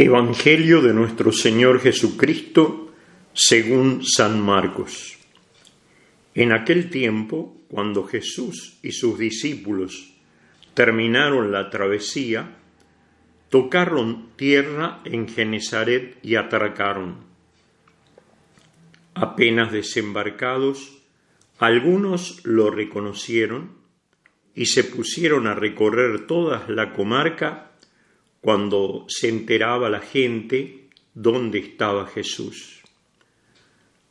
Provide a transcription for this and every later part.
Evangelio de nuestro Señor Jesucristo según San Marcos. En aquel tiempo, cuando Jesús y sus discípulos terminaron la travesía, tocaron tierra en Genezaret y atracaron. Apenas desembarcados, algunos lo reconocieron y se pusieron a recorrer toda la comarca cuando se enteraba la gente dónde estaba Jesús.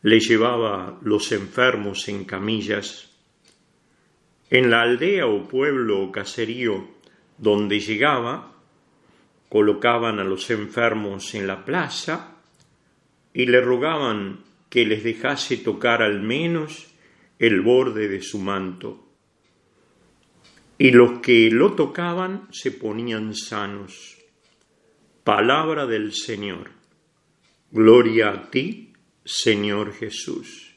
Le llevaba los enfermos en camillas. En la aldea o pueblo o caserío donde llegaba, colocaban a los enfermos en la plaza y le rogaban que les dejase tocar al menos el borde de su manto. Y los que lo tocaban se ponían sanos. Palabra del Señor. Gloria a ti, Señor Jesús.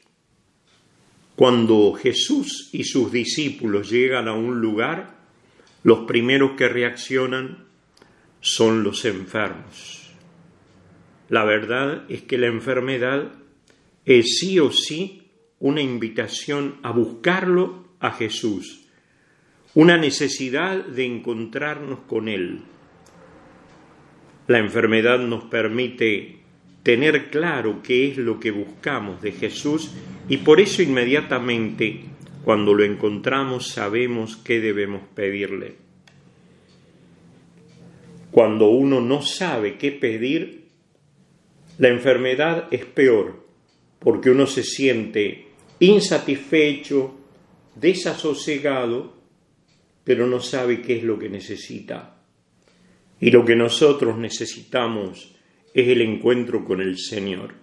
Cuando Jesús y sus discípulos llegan a un lugar, los primeros que reaccionan son los enfermos. La verdad es que la enfermedad es sí o sí una invitación a buscarlo a Jesús, una necesidad de encontrarnos con Él la enfermedad nos permite tener claro qué es lo que buscamos de Jesús y por eso inmediatamente cuando lo encontramos sabemos qué debemos pedirle. Cuando uno no sabe qué pedir, la enfermedad es peor porque uno se siente insatisfecho, desasosegado, pero no sabe qué es lo que necesita. Y lo que nosotros necesitamos es el encuentro con el Señor.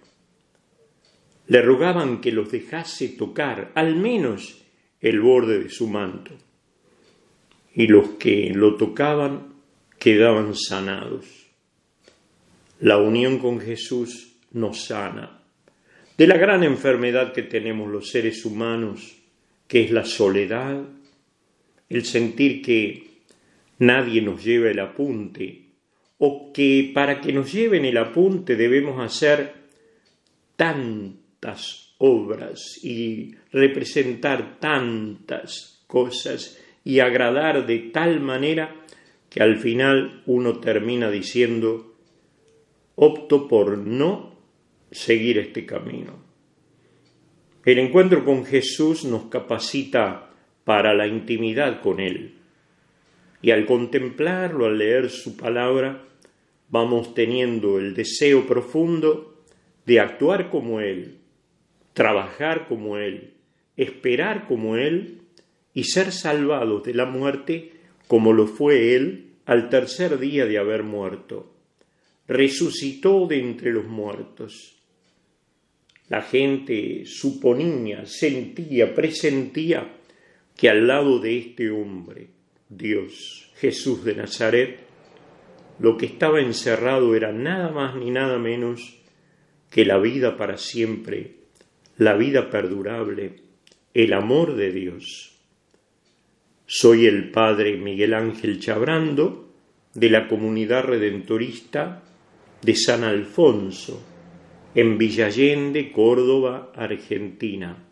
Le rogaban que los dejase tocar al menos el borde de su manto. Y los que lo tocaban quedaban sanados. La unión con Jesús nos sana de la gran enfermedad que tenemos los seres humanos, que es la soledad, el sentir que nadie nos lleva el apunte, o que para que nos lleven el apunte debemos hacer tantas obras y representar tantas cosas y agradar de tal manera que al final uno termina diciendo, opto por no seguir este camino. El encuentro con Jesús nos capacita para la intimidad con Él y al contemplarlo, al leer su palabra, vamos teniendo el deseo profundo de actuar como Él, trabajar como Él, esperar como Él y ser salvados de la muerte como lo fue Él al tercer día de haber muerto. Resucitó de entre los muertos. La gente suponía, sentía, presentía que al lado de este hombre, Dios, Jesús de Nazaret, lo que estaba encerrado era nada más ni nada menos que la vida para siempre, la vida perdurable, el amor de Dios. Soy el padre Miguel Ángel Chabrando de la comunidad redentorista de San Alfonso, en Villallende, Córdoba, Argentina